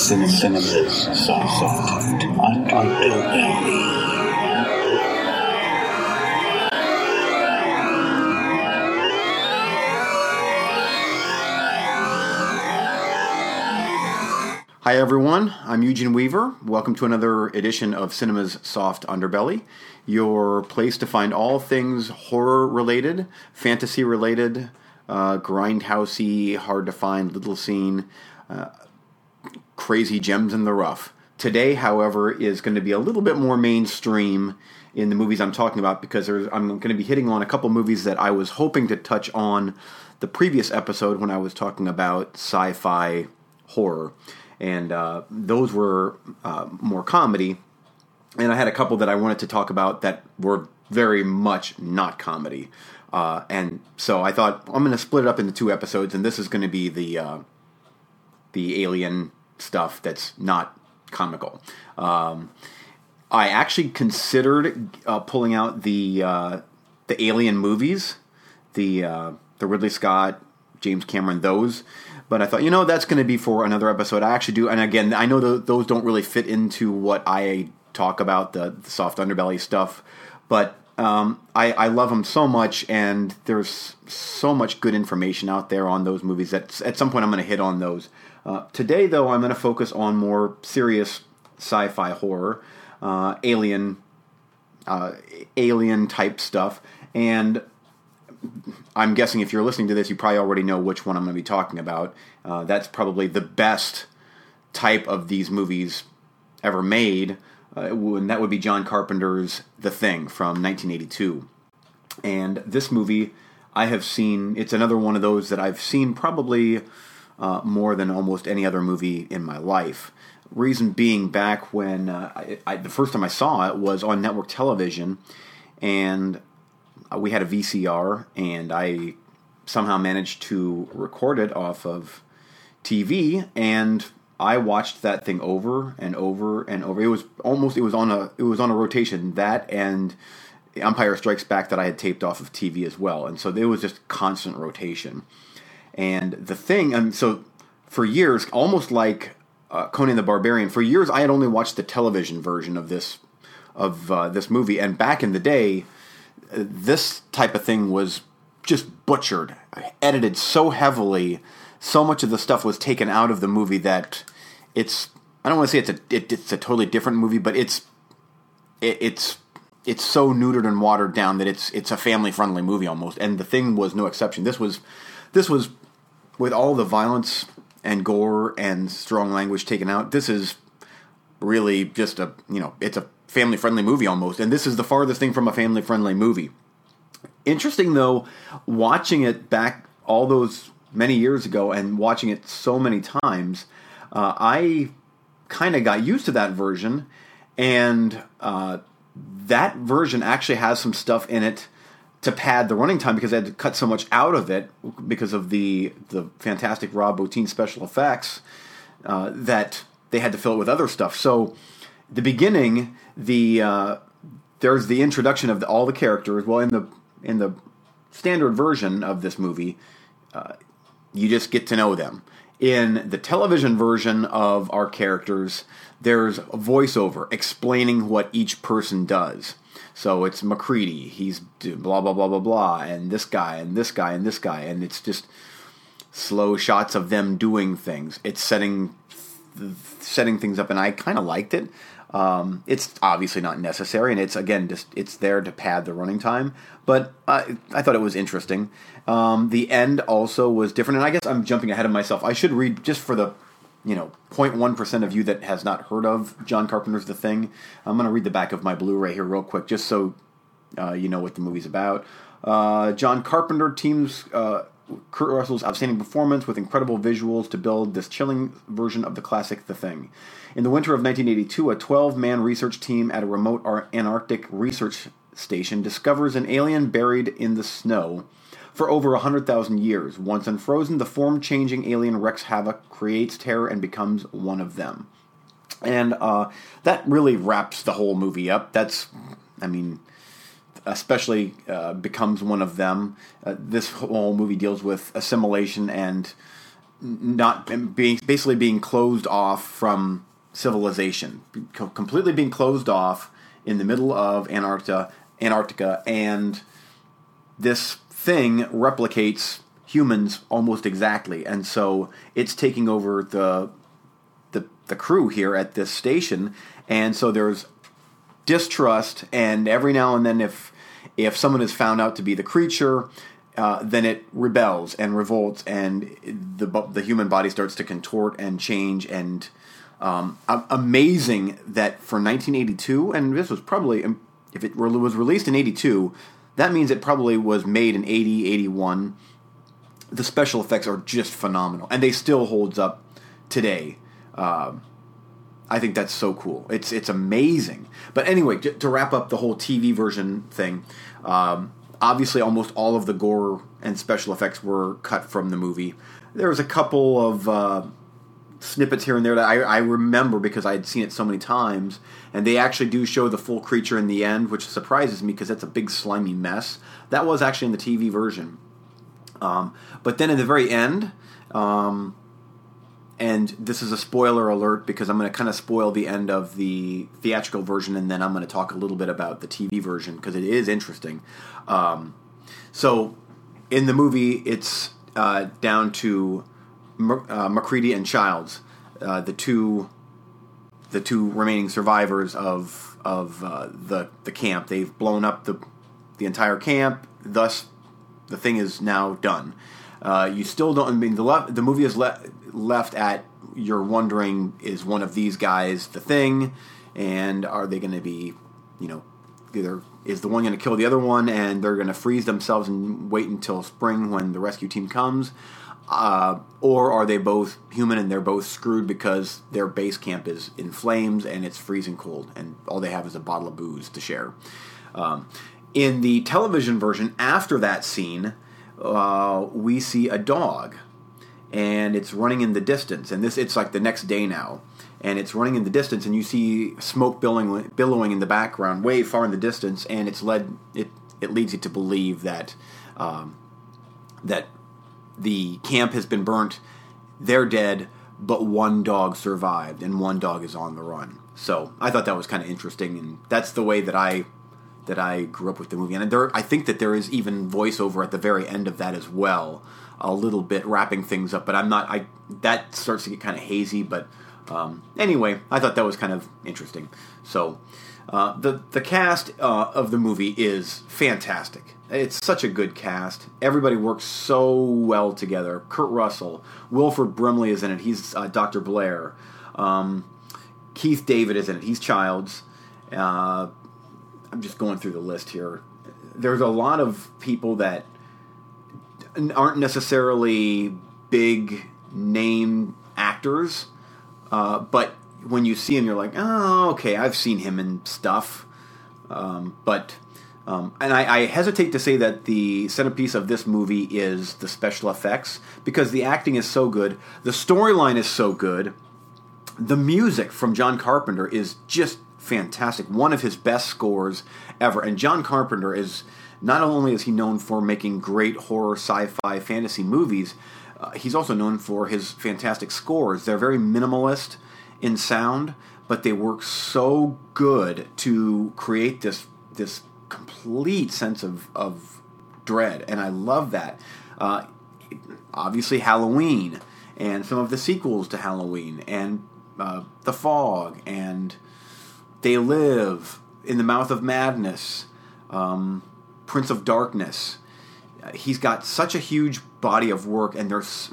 It's in cinemas, soft, underbelly. Hi, everyone. I'm Eugene Weaver. Welcome to another edition of Cinema's Soft Underbelly, your place to find all things horror related, fantasy related, uh, grindhousey, hard to find, little scene, uh, crazy gems in the rough. Today, however, is going to be a little bit more mainstream in the movies I'm talking about because I'm going to be hitting on a couple movies that I was hoping to touch on the previous episode when I was talking about sci fi horror and uh, those were uh, more comedy. And I had a couple that I wanted to talk about that were very much not comedy. Uh, and so I thought I'm going to split it up into two episodes, and this is going to be the uh, the alien stuff that's not comical. Um, I actually considered uh, pulling out the uh, the Alien movies, the the Ridley Scott, James Cameron, those but I thought, you know, that's going to be for another episode. I actually do, and again, I know those don't really fit into what I talk about the, the soft underbelly stuff, but um, I, I, love them so much, and there's so much good information out there on those movies that at some point I'm going to hit on those. Uh, today, though, I'm going to focus on more serious sci-fi horror, uh, alien, uh, alien type stuff, and I'm guessing if you're listening to this, you probably already know which one I'm going to be talking about. Uh, that's probably the best type of these movies ever made, uh, and that would be John Carpenter's The Thing from 1982. And this movie, I have seen, it's another one of those that I've seen probably uh, more than almost any other movie in my life. Reason being, back when uh, I, I, the first time I saw it was on network television, and uh, we had a VCR, and I somehow managed to record it off of TV, and I watched that thing over and over and over. It was almost it was on a it was on a rotation that and Empire Strikes Back that I had taped off of TV as well, and so there was just constant rotation. And the thing, and so for years, almost like uh, Conan the Barbarian, for years I had only watched the television version of this of uh, this movie, and back in the day this type of thing was just butchered, edited so heavily. So much of the stuff was taken out of the movie that it's. I don't want to say it's a it, it's a totally different movie, but it's it, it's it's so neutered and watered down that it's it's a family friendly movie almost. And the thing was no exception. This was this was with all the violence and gore and strong language taken out. This is really just a you know it's a family friendly movie almost, and this is the farthest thing from a family friendly movie. Interesting though, watching it back all those many years ago and watching it so many times, uh, I kind of got used to that version, and uh, that version actually has some stuff in it to pad the running time because they had to cut so much out of it because of the the fantastic Rob Bottin special effects uh, that they had to fill it with other stuff. So the beginning, the uh, there's the introduction of the, all the characters. Well, in the in the standard version of this movie, uh, you just get to know them. In the television version of our characters, there's a voiceover explaining what each person does. So it's MacReady, he's blah blah blah blah blah, and this guy and this guy and this guy, and it's just slow shots of them doing things. It's setting setting things up, and I kind of liked it. Um, it's obviously not necessary, and it's again just it's there to pad the running time. But I, I thought it was interesting. Um, the end also was different, and I guess I'm jumping ahead of myself. I should read just for the you know 0.1 percent of you that has not heard of John Carpenter's The Thing. I'm going to read the back of my Blu-ray here real quick, just so uh, you know what the movie's about. Uh, John Carpenter teams. Uh, Kurt Russell's outstanding performance with incredible visuals to build this chilling version of the classic The Thing. In the winter of 1982, a 12 man research team at a remote Antarctic research station discovers an alien buried in the snow for over 100,000 years. Once unfrozen, the form changing alien wreaks havoc, creates terror, and becomes one of them. And uh, that really wraps the whole movie up. That's, I mean, especially uh, becomes one of them. Uh, this whole movie deals with assimilation and not being basically being closed off from civilization, completely being closed off in the middle of Antarctica, Antarctica, and this thing replicates humans almost exactly, and so it's taking over the the the crew here at this station, and so there's distrust, and every now and then, if if someone is found out to be the creature, uh, then it rebels and revolts, and the the human body starts to contort and change. And um, amazing that for 1982, and this was probably um, if it was released in 82, that means it probably was made in 80, 81. The special effects are just phenomenal, and they still holds up today. Uh, I think that's so cool. It's it's amazing. But anyway, to wrap up the whole TV version thing, um, obviously almost all of the gore and special effects were cut from the movie. There was a couple of uh, snippets here and there that I, I, remember because I had seen it so many times, and they actually do show the full creature in the end, which surprises me because that's a big slimy mess. That was actually in the TV version. Um, but then in the very end, um, and this is a spoiler alert because I'm going to kind of spoil the end of the theatrical version, and then I'm going to talk a little bit about the TV version because it is interesting. Um, so, in the movie, it's uh, down to uh, MacReady and Childs, uh, the two the two remaining survivors of of uh, the the camp. They've blown up the the entire camp. Thus, the thing is now done. Uh, you still don't. I mean, the le- the movie is le- left at you're wondering is one of these guys the thing, and are they going to be, you know, either is the one going to kill the other one, and they're going to freeze themselves and wait until spring when the rescue team comes, uh, or are they both human and they're both screwed because their base camp is in flames and it's freezing cold, and all they have is a bottle of booze to share. Um, in the television version, after that scene, uh, we see a dog, and it's running in the distance. And this, it's like the next day now, and it's running in the distance, and you see smoke billowing, billowing in the background, way far in the distance, and it's led it it leads you to believe that um, that the camp has been burnt, they're dead, but one dog survived, and one dog is on the run. So I thought that was kind of interesting, and that's the way that I that I grew up with the movie. And there, I think that there is even voiceover at the very end of that as well, a little bit wrapping things up. But I'm not. I that starts to get kind of hazy. But um, anyway, I thought that was kind of interesting. So uh, the the cast uh, of the movie is fantastic. It's such a good cast. Everybody works so well together. Kurt Russell, Wilford Brimley is in it. He's uh, Dr. Blair. Um, Keith David is in it. He's Childs. Uh, I'm just going through the list here. There's a lot of people that aren't necessarily big name actors, uh, but when you see him, you're like, oh, okay, I've seen him in stuff. Um, but um, and I, I, hesitate to say that the centerpiece of this movie is the special effects because the acting is so good, the storyline is so good, the music from John Carpenter is just fantastic. One of his best scores ever. And John Carpenter is not only is he known for making great horror, sci-fi, fantasy movies, uh, he's also known for his fantastic scores. They're very minimalist in sound, but they work so good to create this this complete sense of of dread, and I love that. Uh, obviously, Halloween and some of the sequels to Halloween and uh, The Fog and they live in the mouth of madness. Um, Prince of Darkness. He's got such a huge body of work, and there's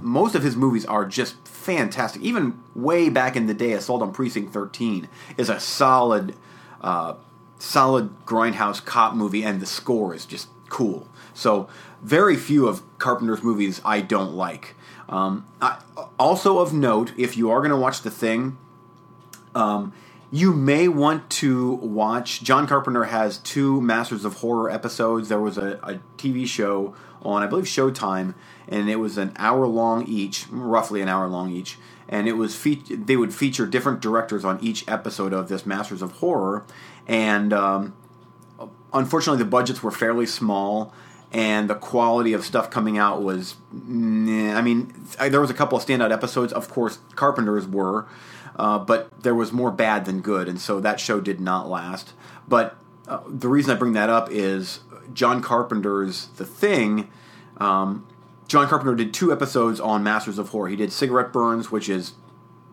most of his movies are just fantastic. Even way back in the day, Assault on Precinct 13 is a solid, uh, solid grindhouse cop movie, and the score is just cool. So very few of Carpenter's movies I don't like. Um, I, also of note, if you are going to watch The Thing, um, you may want to watch. John Carpenter has two Masters of Horror episodes. There was a, a TV show on, I believe, Showtime, and it was an hour long each, roughly an hour long each. And it was fe- they would feature different directors on each episode of this Masters of Horror, and um, unfortunately, the budgets were fairly small, and the quality of stuff coming out was. I mean, there was a couple of standout episodes. Of course, Carpenter's were, uh, but there was more bad than good, and so that show did not last. But uh, the reason I bring that up is John Carpenter's The Thing. Um, John Carpenter did two episodes on Masters of Horror. He did Cigarette Burns, which is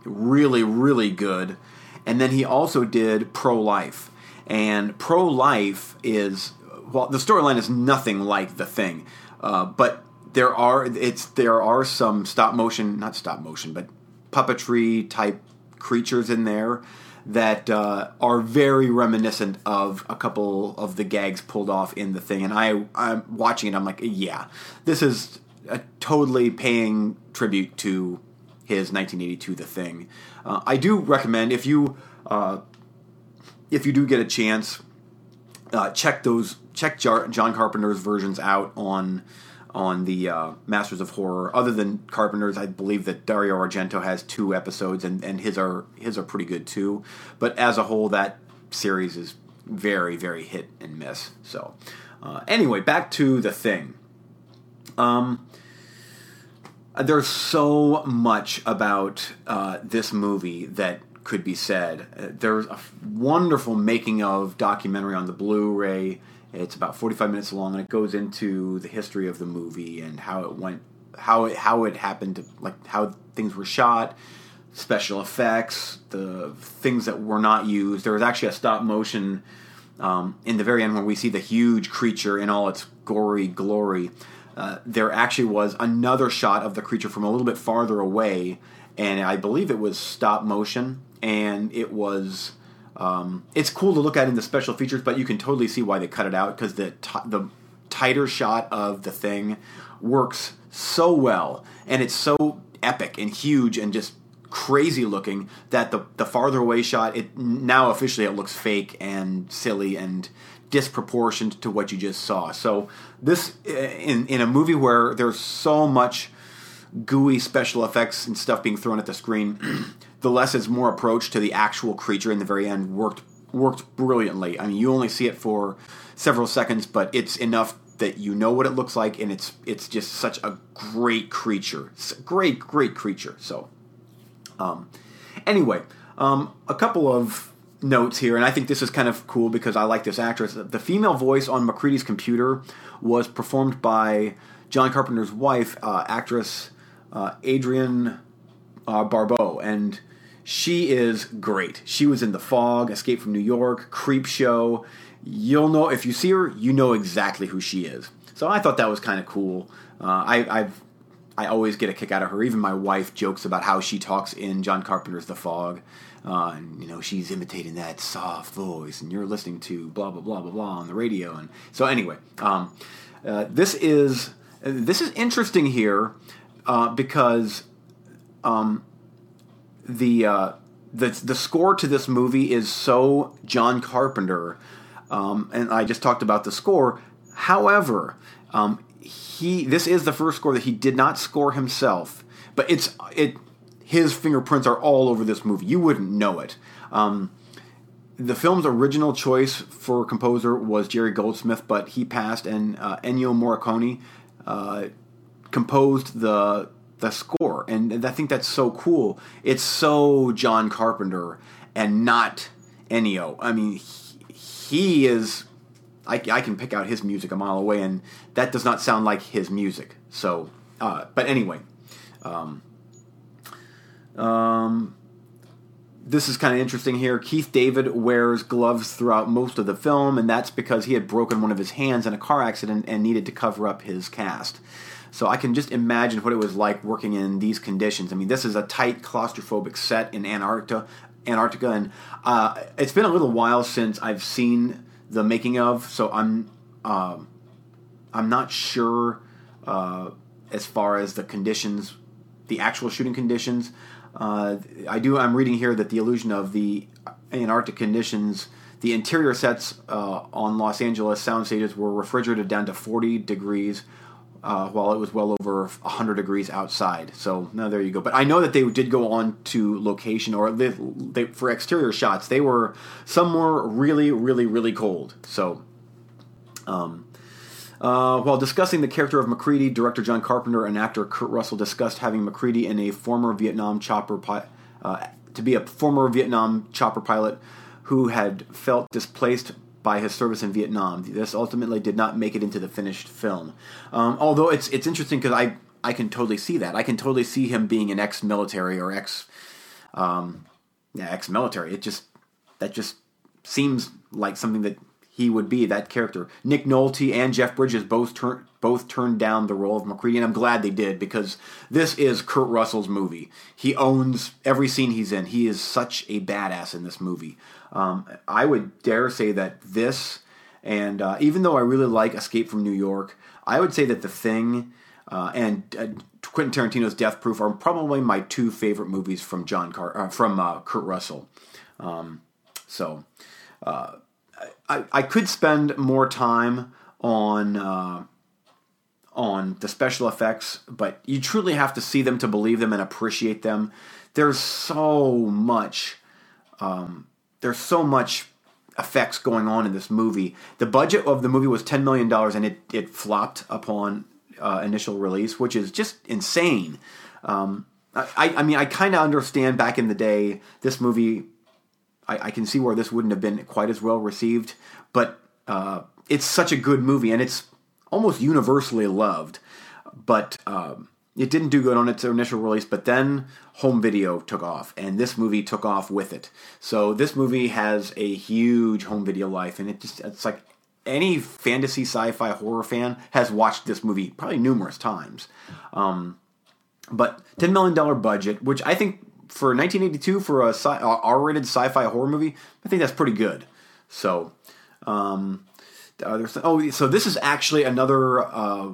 really, really good, and then he also did Pro Life. And Pro Life is well, the storyline is nothing like The Thing, uh, but there are it's there are some stop motion, not stop motion, but puppetry type creatures in there that uh, are very reminiscent of a couple of the gags pulled off in the thing. And I, I'm watching it. I'm like, yeah, this is a totally paying tribute to his 1982 The Thing. Uh, I do recommend if you uh, if you do get a chance, uh, check those check John Carpenter's versions out on on the uh, Masters of Horror. Other than Carpenter's, I believe that Dario Argento has two episodes, and, and his are his are pretty good too. But as a whole, that series is very very hit and miss. So uh, anyway, back to the thing. Um, there's so much about uh, this movie that could be said. There's a wonderful making of documentary on the Blu-ray it's about 45 minutes long, and it goes into the history of the movie and how it went, how it how it happened, like how things were shot, special effects, the things that were not used. There was actually a stop motion um, in the very end when we see the huge creature in all its gory glory. Uh, there actually was another shot of the creature from a little bit farther away, and I believe it was stop motion, and it was um, it's cool to look at in the special features, but you can totally see why they cut it out because the t- the tighter shot of the thing works so well, and it's so epic and huge and just crazy looking that the the farther away shot it now officially it looks fake and silly and disproportioned to what you just saw. So this in in a movie where there's so much gooey special effects and stuff being thrown at the screen the less it's more approach to the actual creature in the very end worked worked brilliantly. I mean, you only see it for several seconds, but it's enough that you know what it looks like, and it's it's just such a great creature, great great creature. So, um, anyway, um, a couple of notes here, and I think this is kind of cool because I like this actress. The female voice on MacReady's computer was performed by John Carpenter's wife, uh, actress uh, Adrienne uh, Barbeau, and she is great. She was in The Fog, Escape from New York, Creepshow. You'll know if you see her, you know exactly who she is. So I thought that was kind of cool. Uh, I, I've I always get a kick out of her. Even my wife jokes about how she talks in John Carpenter's The Fog. Uh, and you know she's imitating that soft voice, and you're listening to blah blah blah blah blah on the radio. And so anyway, um, uh, this is this is interesting here uh, because um, the uh, the the score to this movie is so John Carpenter, um, and I just talked about the score. However, um, he this is the first score that he did not score himself, but it's it his fingerprints are all over this movie. You wouldn't know it. Um, the film's original choice for composer was Jerry Goldsmith, but he passed, and uh, Ennio Morricone uh, composed the the score, and I think that's so cool. It's so John Carpenter and not Ennio. I mean, he, he is. I, I, can pick out his music a mile away, and that does not sound like his music. So, uh, but anyway, um, um, this is kind of interesting here. Keith David wears gloves throughout most of the film, and that's because he had broken one of his hands in a car accident and needed to cover up his cast. So I can just imagine what it was like working in these conditions. I mean, this is a tight, claustrophobic set in Antarctica, Antarctica, and uh, it's been a little while since I've seen the making of, so I'm uh, I'm not sure uh, as far as the conditions, the actual shooting conditions. Uh, I do. I'm reading here that the illusion of the Antarctic conditions the interior sets uh, on Los Angeles sound stages were refrigerated down to 40 degrees uh, while it was well over 100 degrees outside. So now there you go. But I know that they did go on to location, or they, they, for exterior shots, they were somewhere really, really, really cold. So, um, Uh, while discussing the character of MacReady, director John Carpenter and actor Kurt Russell discussed having MacReady in a former Vietnam chopper pi- uh, to be a former Vietnam chopper pilot who had felt displaced by his service in Vietnam. This ultimately did not make it into the finished film. Um, although it's it's interesting because I I can totally see that. I can totally see him being an ex-military or ex um, yeah ex-military. It just that just seems like something that he would be that character. Nick Nolte and Jeff Bridges both turned both turned down the role of MacReady, and I'm glad they did because this is Kurt Russell's movie. He owns every scene he's in. He is such a badass in this movie. Um, I would dare say that this, and uh, even though I really like Escape from New York, I would say that The Thing uh, and uh, Quentin Tarantino's Death Proof are probably my two favorite movies from John Car- uh, from uh, Kurt Russell. Um, so. Uh, I, I could spend more time on on the special effects, but you truly have to see them to believe them and appreciate them. There's so much. Um, there's so much effects going on in this movie. The budget of the movie was ten million dollars, and it it flopped upon uh, initial release, which is just insane. Um, I, I mean, I kind of understand back in the day, this movie I, I, can see where this wouldn't have been quite as well received, but uh, it's such a good movie and it's almost universally loved. But um, it didn't do good on its initial release, but then home video took off, and this movie took off with it. So this movie has a huge home video life, and it just it's like any fantasy, sci-fi, horror fan has watched this movie probably numerous times. Um, but ten million dollar budget, which I think for 1982 for a sci- R-rated sci-fi horror movie, I think that's pretty good. So, um, oh, so this is actually another. Uh,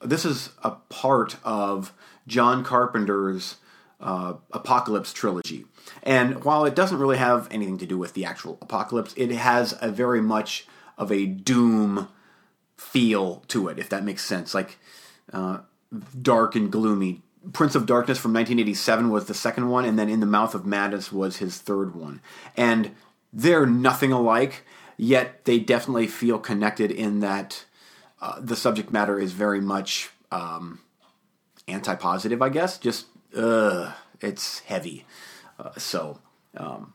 this is a part of John Carpenter's uh, Apocalypse trilogy, and while it doesn't really have anything to do with the actual apocalypse, it has a very much of a doom feel to it, if that makes sense. Like uh, dark and gloomy, Prince of Darkness from 1987 was the second one, and then In the Mouth of Madness was his third one. And they're nothing alike, yet they definitely feel connected in that uh, the subject matter is very much um, anti positive, I guess. Just, uh, it's heavy. Uh, so, um,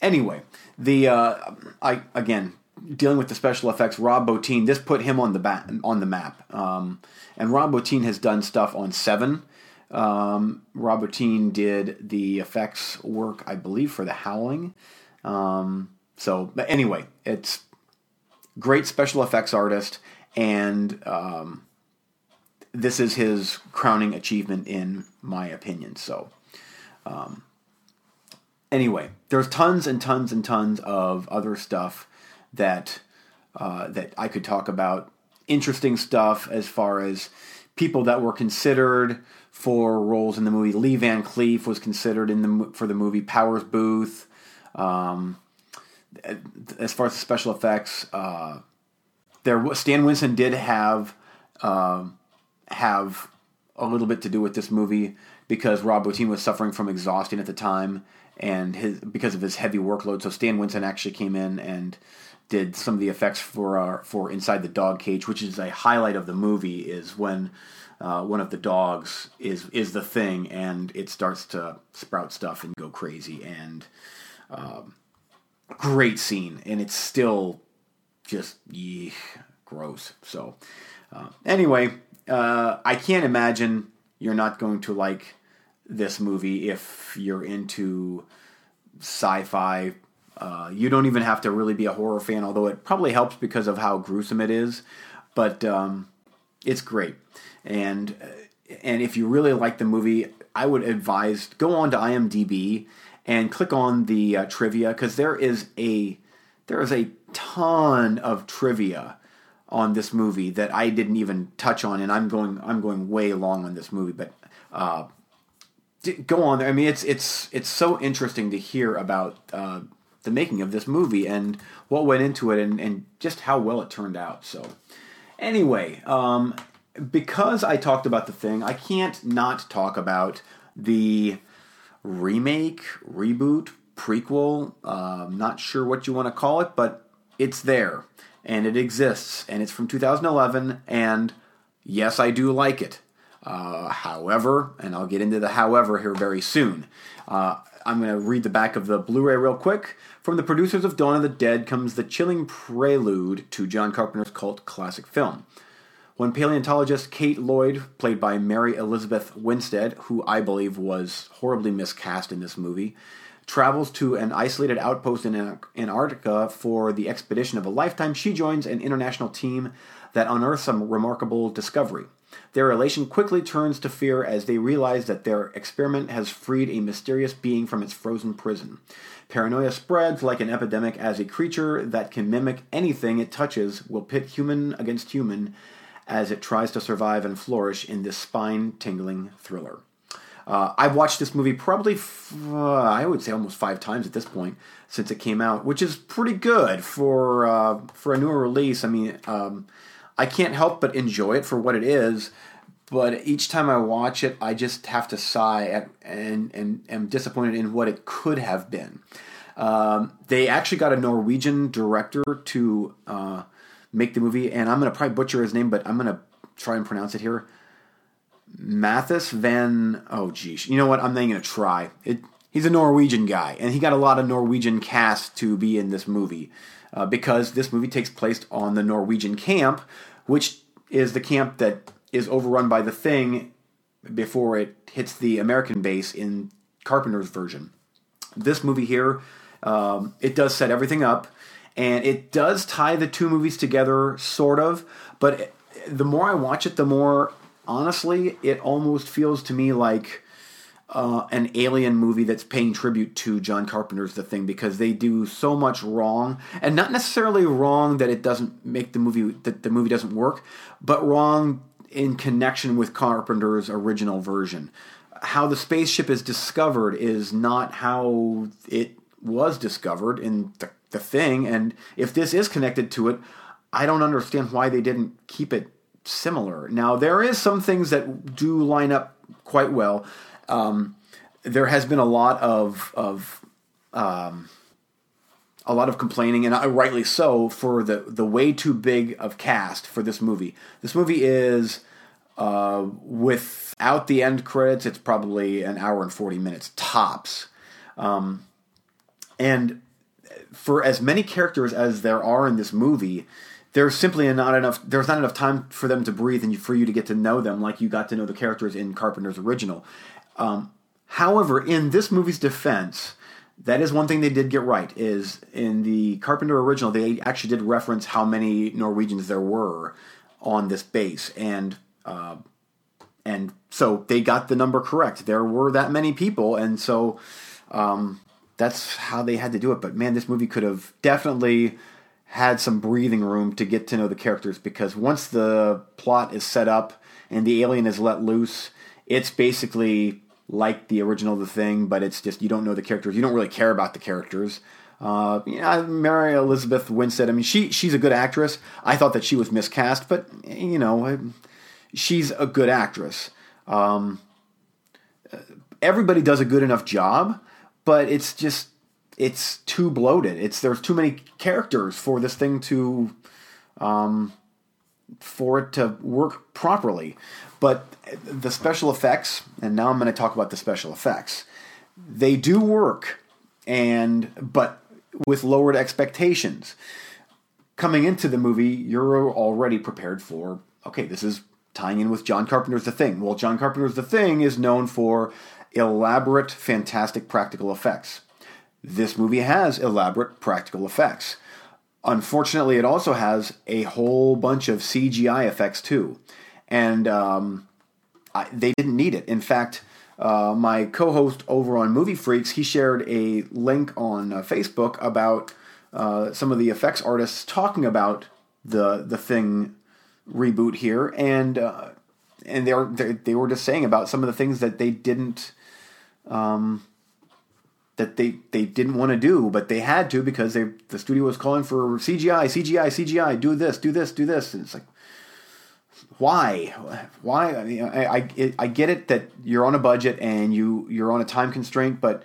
anyway, the, uh, I, again, dealing with the special effects, Rob Bottin, this put him on the, ba- on the map. Um, and Rob Bottin has done stuff on Seven um, Rob Bottin did the effects work, I believe, for The Howling. Um, so, but anyway, it's great special effects artist, and um, this is his crowning achievement, in my opinion. So, um, anyway, there's tons and tons and tons of other stuff that uh, that I could talk about. Interesting stuff as far as people that were considered for roles in the movie. Lee Van Cleef was considered in the for the movie. Powers Boothe. Um, as far as the special effects, uh, there Stan Winston did have uh, have a little bit to do with this movie because Rob Bottin was suffering from exhaustion at the time and his because of his heavy workload. So Stan Winston actually came in and did some of the effects for uh, for Inside the Dog Cage, which is a highlight of the movie. Is when uh, one of the dogs is is the thing, and it starts to sprout stuff and go crazy. And um, great scene, and it's still just yeah, gross. So uh, anyway, uh, I can't imagine you're not going to like this movie if you're into sci-fi. Uh, you don't even have to really be a horror fan, although it probably helps because of how gruesome it is. But um, it's great and and if you really like the movie, I would advise go on to IMDb and click on the uh, trivia because there is a there is a ton of trivia on this movie that I didn't even touch on, and I'm going I'm going way long on this movie, but uh, go on. I mean, it's it's it's so interesting to hear about uh, the making of this movie and what went into it, and, and just how well it turned out. So, anyway, um, because I talked about the thing, I can't not talk about the remake, reboot, prequel. Uh, not sure what you want to call it, but it's there. and it exists, and it's from 2011, and yes, I do like it. Uh, however, and I'll get into the however here very soon. Uh, I'm going to read the back of the Blu ray real quick. From the producers of Dawn of the Dead comes the chilling prelude to John Carpenter's cult classic film. When paleontologist Kate Lloyd, played by Mary Elizabeth Winstead, who I believe was horribly miscast in this movie, travels to an isolated outpost in Antarctica for the expedition of a lifetime, she joins an international team that unearths some remarkable discovery. Their relation quickly turns to fear as they realize that their experiment has freed a mysterious being from its frozen prison. Paranoia spreads like an epidemic as a creature that can mimic anything it touches will pit human against human as it tries to survive and flourish in this spine tingling thriller. Uh, I've watched this movie probably, f- uh, I would say almost five times at this point since it came out, which is pretty good for uh, for a newer release. I mean, um, I can't help but enjoy it for what it is, but each time I watch it, I just have to sigh at, and and am disappointed in what it could have been. Um, they actually got a Norwegian director to uh, make the movie, and I'm going to probably butcher his name, but I'm going to try and pronounce it here. Matthijs Van. Oh, geez. You know what? I'm not going to try. It, he's a Norwegian guy, and he got a lot of Norwegian cast to be in this movie uh, because this movie takes place on the Norwegian camp, which is the camp that is overrun by the Thing before it hits the American base in Carpenter's version. This movie here, um, it does set everything up, and it does tie the two movies together, sort of. But the more I watch it, the more honestly, it almost feels to me like uh, an alien movie that's paying tribute to John Carpenter's The Thing because they do so much wrong, and not necessarily wrong that it doesn't make the movie that the movie doesn't work, but wrong in connection with Carpenter's original version. How the spaceship is discovered is not how it was discovered in the, the thing, and if this is connected to it, I don't understand why they didn't keep it similar. Now there is some things that do line up quite well. Um, there has been a lot of of um, a lot of complaining, and rightly so, for the the way too big of cast for this movie. This movie is uh, without the end credits, it's probably an hour and forty minutes tops, um, and for as many characters as there are in this movie, there's simply not enough there's not enough time for them to breathe and for you to get to know them like you got to know the characters in Carpenter's original. Um, however, in this movie's defense, that is one thing they did get right. Is in the Carpenter original, they actually did reference how many Norwegians there were on this base, and uh, and so they got the number correct. There were that many people, and so um, that's how they had to do it. But man, this movie could have definitely had some breathing room to get to know the characters because once the plot is set up and the alien is let loose, it's basically like the original The Thing, but it's just you don't know the characters. You don't really care about the characters. Uh, Mary Elizabeth Winstead. I mean, she she's a good actress. I thought that she was miscast, but you know, she's a good actress. Um, everybody does a good enough job, but it's just it's too bloated. It's there's too many characters for this thing to um, for it to work properly. But the special effects, and now I'm going to talk about the special effects. They do work, and but with lowered expectations. Coming into the movie, you're already prepared for okay, this is tying in with John Carpenter's The Thing. Well, John Carpenter's The Thing is known for elaborate, fantastic practical effects. This movie has elaborate practical effects. Unfortunately, it also has a whole bunch of CGI effects too, and um, I, they didn't need it. In fact, uh, my co-host over on Movie Freaks he shared a link on uh, Facebook about uh, some of the effects artists talking about the the thing reboot here, and uh, and they were they were just saying about some of the things that they didn't. Um, that they, they didn't want to do, but they had to because they the studio was calling for CGI, CGI, CGI. Do this, do this, do this. And it's like, why, why? I mean, I I, I get it that you're on a budget and you you're on a time constraint, but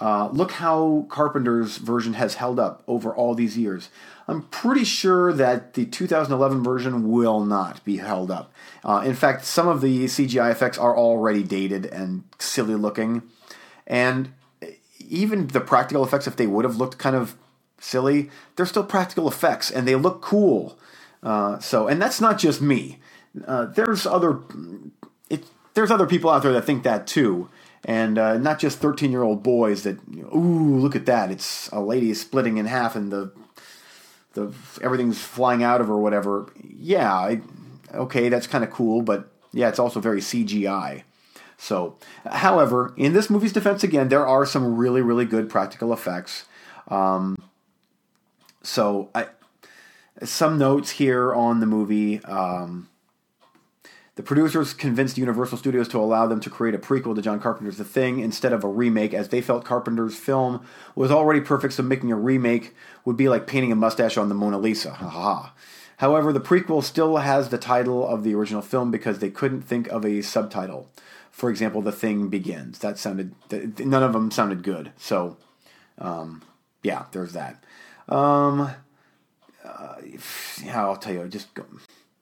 uh, look how Carpenter's version has held up over all these years. I'm pretty sure that the 2011 version will not be held up. Uh, in fact, some of the CGI effects are already dated and silly looking, and even the practical effects, if they would have looked kind of silly, they're still practical effects and they look cool. Uh, so, and that's not just me. Uh, there's other it, there's other people out there that think that too, and uh, not just 13 year old boys that ooh look at that it's a lady splitting in half and the the everything's flying out of her or whatever. Yeah, okay, that's kind of cool, but yeah, it's also very CGI. So, however, in this movie's defense, again, there are some really, really good practical effects. Um, so, I, some notes here on the movie. Um, the producers convinced Universal Studios to allow them to create a prequel to John Carpenter's The Thing instead of a remake, as they felt Carpenter's film was already perfect, so making a remake would be like painting a mustache on the Mona Lisa. Ha ha. However, the prequel still has the title of the original film because they couldn't think of a subtitle. For example, The Thing Begins. That sounded, none of them sounded good. So, um, yeah, there's that. Um, uh, yeah, I'll tell you, just go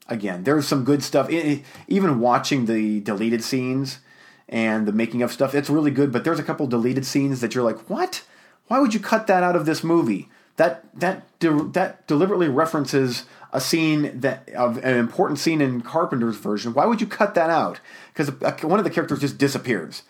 again, there's some good stuff. It, even watching the deleted scenes and the making of stuff, it's really good. But there's a couple deleted scenes that you're like, what? Why would you cut that out of this movie? That that de- that deliberately references a scene that of an important scene in Carpenter's version. Why would you cut that out? Because one of the characters just disappears,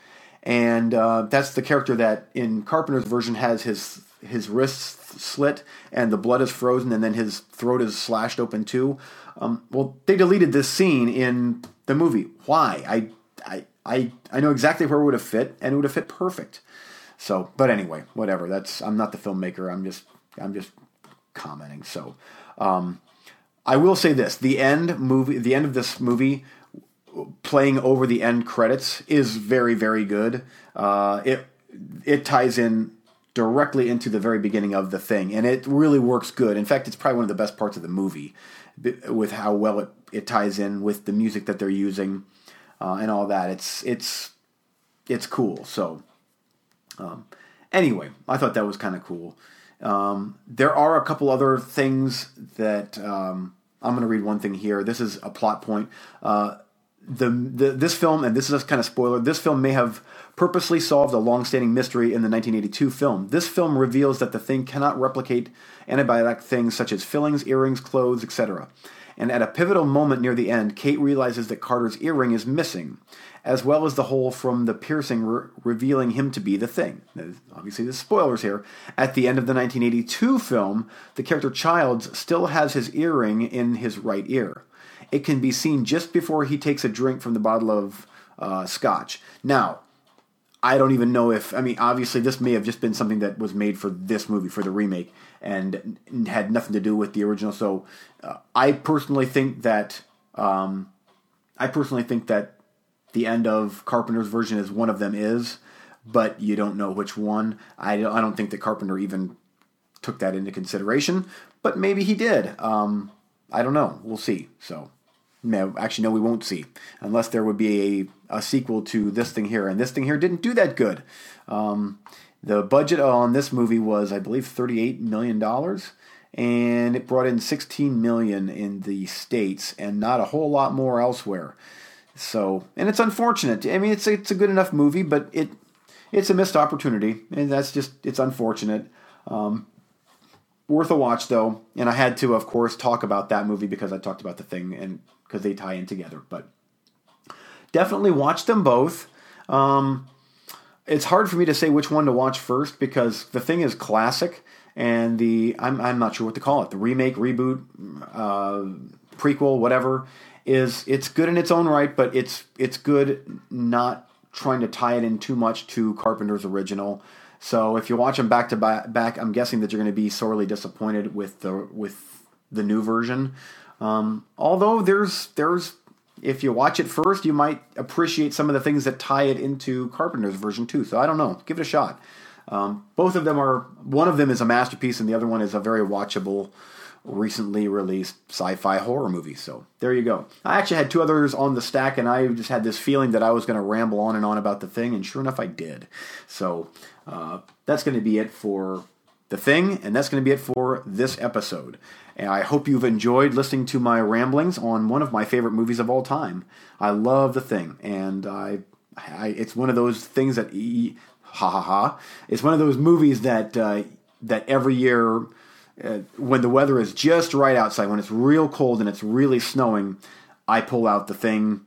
and uh, that's the character that in Carpenter's version has his his wrists slit and the blood is frozen, and then his throat is slashed open too. Um, well, they deleted this scene in the movie. Why? I, I, I, I know exactly where it would have fit, and it would have fit perfect. So, but anyway, whatever. That's I'm not the filmmaker. I'm just I'm just commenting. So, um, I will say this: the end movie, the end of this movie, playing over the end credits is very very good. Uh, it it ties in directly into the very beginning of the thing, and it really works good. In fact, it's probably one of the best parts of the movie with how well it, it ties in with the music that they're using uh, and all that. It's it's it's cool. So um, anyway, I thought that was kind of cool. Um, there are a couple other things that um, I'm going to read one thing here. This is a plot point. Uh, the, the this film, and this is a kind of spoiler. This film may have purposely solved a long-standing mystery in the 1982 film. This film reveals that the thing cannot replicate antibiotic things such as fillings, earrings, clothes, etc. And at a pivotal moment near the end, Kate realizes that Carter's earring is missing, as well as the hole from the piercing re- revealing him to be the thing. Obviously, the spoilers here. At the end of the 1982 film, the character Childs still has his earring in his right ear. It can be seen just before he takes a drink from the bottle of uh, scotch. Now, I don't even know if I mean obviously this may have just been something that was made for this movie for the remake and had nothing to do with the original. So uh, I personally think that um, I personally think that the end of Carpenter's version is one of them is, but you don't know which one. I don't, I don't think that Carpenter even took that into consideration, but maybe he did. Um, I don't know. We'll see. So. No, actually, no, we won't see unless there would be a, a sequel to this thing here, and this thing here didn't do that good. Um, the budget on this movie was, I believe, thirty-eight million dollars, and it brought in sixteen million in the states, and not a whole lot more elsewhere. So, and it's unfortunate. I mean, it's it's a good enough movie, but it it's a missed opportunity, and that's just it's unfortunate. Um, worth a watch though, and I had to, of course, talk about that movie because I talked about the thing and because they tie in together. But definitely watch them both. Um, it's hard for me to say which one to watch first because the thing is classic, and the I'm I'm not sure what to call it. The remake, reboot, uh, prequel, whatever is it's good in its own right, but it's it's good not trying to tie it in too much to Carpenter's original. So if you watch them back to back, I'm guessing that you're going to be sorely disappointed with the with the new version. Um, although there's there's if you watch it first, you might appreciate some of the things that tie it into Carpenter's version too. So I don't know. Give it a shot. Um, both of them are. One of them is a masterpiece, and the other one is a very watchable, recently released sci-fi horror movie. So there you go. I actually had two others on the stack, and I just had this feeling that I was going to ramble on and on about the thing, and sure enough, I did. So uh, that's going to be it for The Thing, and that's going to be it for this episode. And I hope you've enjoyed listening to my ramblings on one of my favorite movies of all time. I love The Thing, and I, I it's one of those things that ha ha ha. It's one of those movies that uh, that every year. Uh, when the weather is just right outside, when it's real cold and it's really snowing, I pull out the thing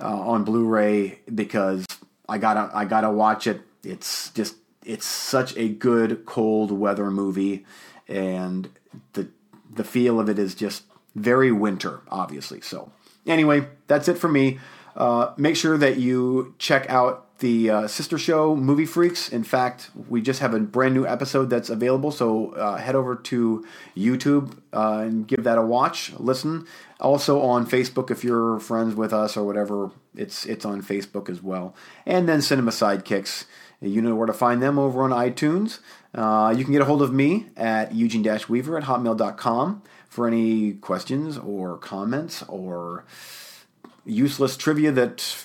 uh, on Blu-ray because I gotta I gotta watch it. It's just it's such a good cold weather movie, and the the feel of it is just very winter, obviously. So anyway, that's it for me. Uh, make sure that you check out the uh, sister show, Movie Freaks. In fact, we just have a brand new episode that's available. So uh, head over to YouTube uh, and give that a watch, listen. Also on Facebook, if you're friends with us or whatever, it's it's on Facebook as well. And then Cinema Sidekicks. You know where to find them over on iTunes. Uh, you can get a hold of me at eugene-weaver at hotmail.com for any questions or comments or useless trivia that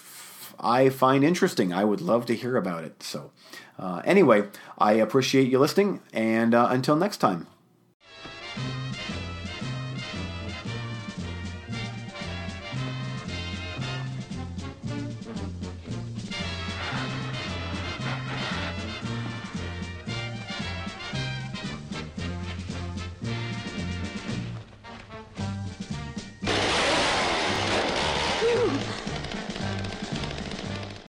I find interesting. I would love to hear about it. So, uh, anyway, I appreciate you listening, and uh, until next time.